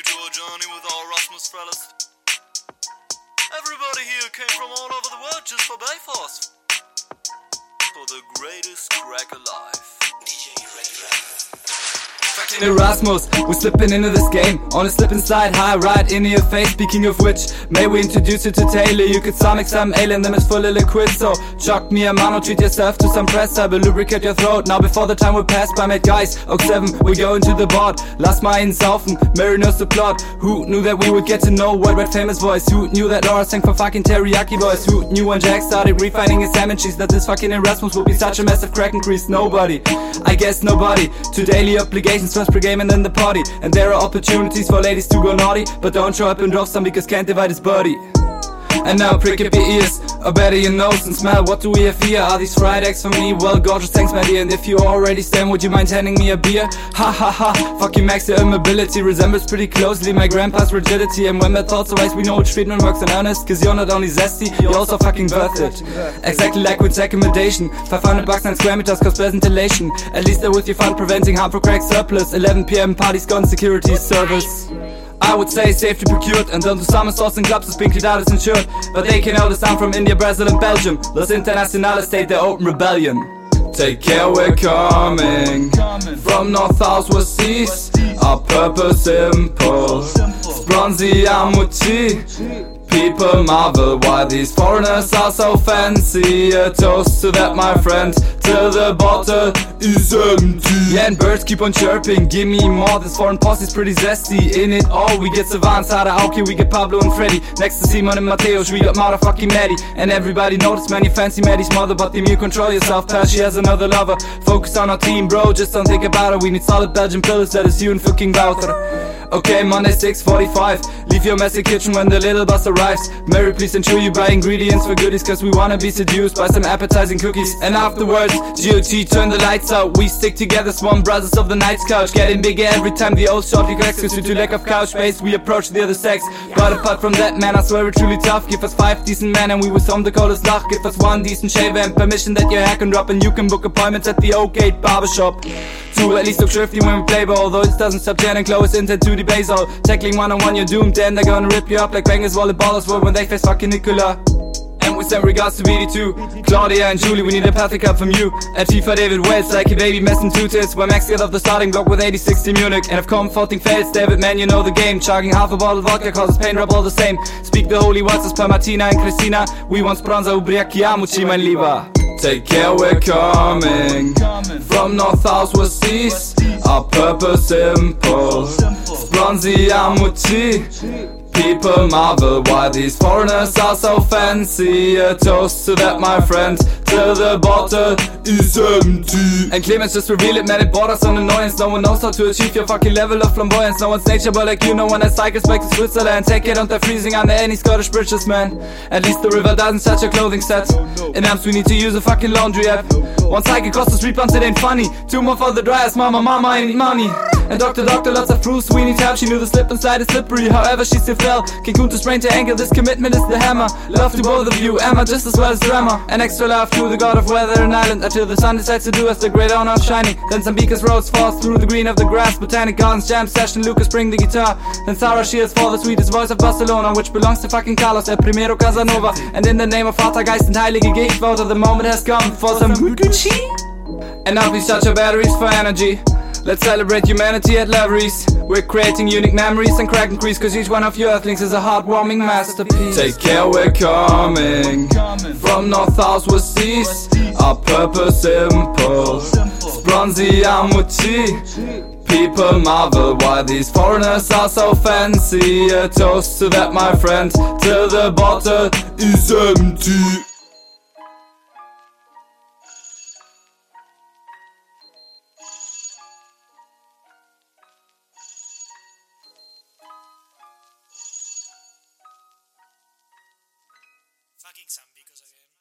you to a journey with Erasmus fellas. Everybody here came from all over the world just for Belfast. For the greatest crack alive. Fucking Erasmus, we're slipping into this game. On a slip slide, high right into your face. Speaking of which, may we introduce you to Taylor? You could sonic some alien, them is of liquid. So, chuck me a mano, treat yourself to some press. I will lubricate your throat, now before the time will pass by Mate guys, Oak 7, we go into the board Last einen saufen, Mary knows the plot. Who knew that we would get to know Worldwide famous voice? Who knew that Laura sang for fucking Teriyaki Boyz? Who knew when Jack started refining his salmon cheese That this fucking Erasmus would be such a massive crack increase Nobody, I guess nobody. To daily obligations, first pre-game and then the party. And there are opportunities for ladies to go naughty. But don't show up and drop some because can't divide his body and now prick up your ears, or better your nose and smell What do we have here? Are these fried eggs for me? Well, gorgeous, thanks my dear. And if you already stand, would you mind handing me a beer? Ha ha ha, fuck you max, your immobility Resembles pretty closely my grandpa's rigidity. And when my thoughts arise, we know which treatment works in earnest Cause you're not only zesty, you're also fucking worth it. Exactly like with accommodation. 500 bucks, 9 square meters, cost pleasant elation. At least they're with your fun, preventing harmful crack surplus. 11pm, parties gone, security service I would say safely procured and done to summer stores and being cleared out is insured. But they can the sound from India, Brazil and Belgium. Los Internationales state their open rebellion. Take care we're coming. From north, south, west, east Our purpose simple. Bronzy Amuti People marvel why these foreigners are so fancy. A toast to that my friend Till the bottle is empty. Yeah and birds keep on chirping Give me more, this foreign posse's pretty zesty. In it all we get Savan, Sada, Aoki We get Pablo and Freddy. Next to Simon and Mateos we got motherfucking Maddie. And everybody notice man you fancy Maddie's mother But then you control yourself. Past she has another lover. Focus on our team bro, just don't think about it. We need solid Belgian pillars that is you and fucking Wouter Okay, Monday 6.45 Leave your messy kitchen when the little bus arrives. Mary, please ensure you buy ingredients for goodies Cause we wanna be seduced by some appetizing cookies. And afterwards, GOT, turn the lights out. We stick together, swan brothers of the night's couch. Getting bigger every time the old shorty cracks Cause due to lack of couch space, we approach the other sex. But apart from that, man, I swear we're truly tough. Give us five decent men and we will storm the coldest loch Give us one decent shave and permission that your hair can drop And you can book appointments at the Oak Gate Barbershop. Two at least look thrifty when we play ball Although it doesn't stop Jan and Chloe's intent to all Tackling one on one, you're doomed Then they're gonna rip you up like bangers Volleyballers were when they face fucking Nicola and we send regards to BD2 Claudia and Julie, we need a path up from you. At FIFA David Wales, like a baby messing two tits. Where Max get off the starting block with 80-60 Munich. And if comforting fails, David man, you know the game. Chugging half a bottle of vodka causes pain rub all the same. Speak the holy words as per Martina and Christina. We want Spronza, ubriachiamoci, mein Lieber Take care, we're coming. From north, south, east a purpose simple. Spranzi jam u qi. People marvel why these foreigners are so fancy. A toast to that my friend. Till the bottle is empty. And Clemens just revealed it man. It borders on annoyance. No one knows how to achieve your fucking level of flamboyance. No one's nature but like you know when I cycle back to Switzerland. Take it on the freezing under any Scottish bridges man. At least the river doesn't touch your clothing set. In Amps we need to use a fucking laundry app. One cycle costs us three pounds it ain't funny. Two more for the dryers mama mama I need money and Doctor Doctor lots of Bruce we need help. She knew the slip and slide is slippery. However she still fell King Kunta sprained her ankle. This commitment is the hammer. Love to both of you Emma just as well as drama An extra love to the god of weather and island. Until the sun decides to do us the great honor of shining. Then some beakers rose falls through the green of the grass. Botanic Gardens jam session. Lucas bring the guitar. Then Sarah Shears for the sweetest voice of Barcelona Which belongs to fucking Carlos El Primero Casanova. And in the name of Vatergeist and Heilige Gegenwart The moment has come for some Gucci? And now we charge our batteries for energy Let's celebrate humanity at Lavery's. We're creating unique memories and cracking crease Cause each one of you earthlings is a heartwarming masterpiece. Take care, we're coming. From north, south, west, east. Our purpose simple. Bronzy Amuti People marvel why these foreigners are so fancy. A toast to that my friend. Till the bottle is empty Fucking some because again.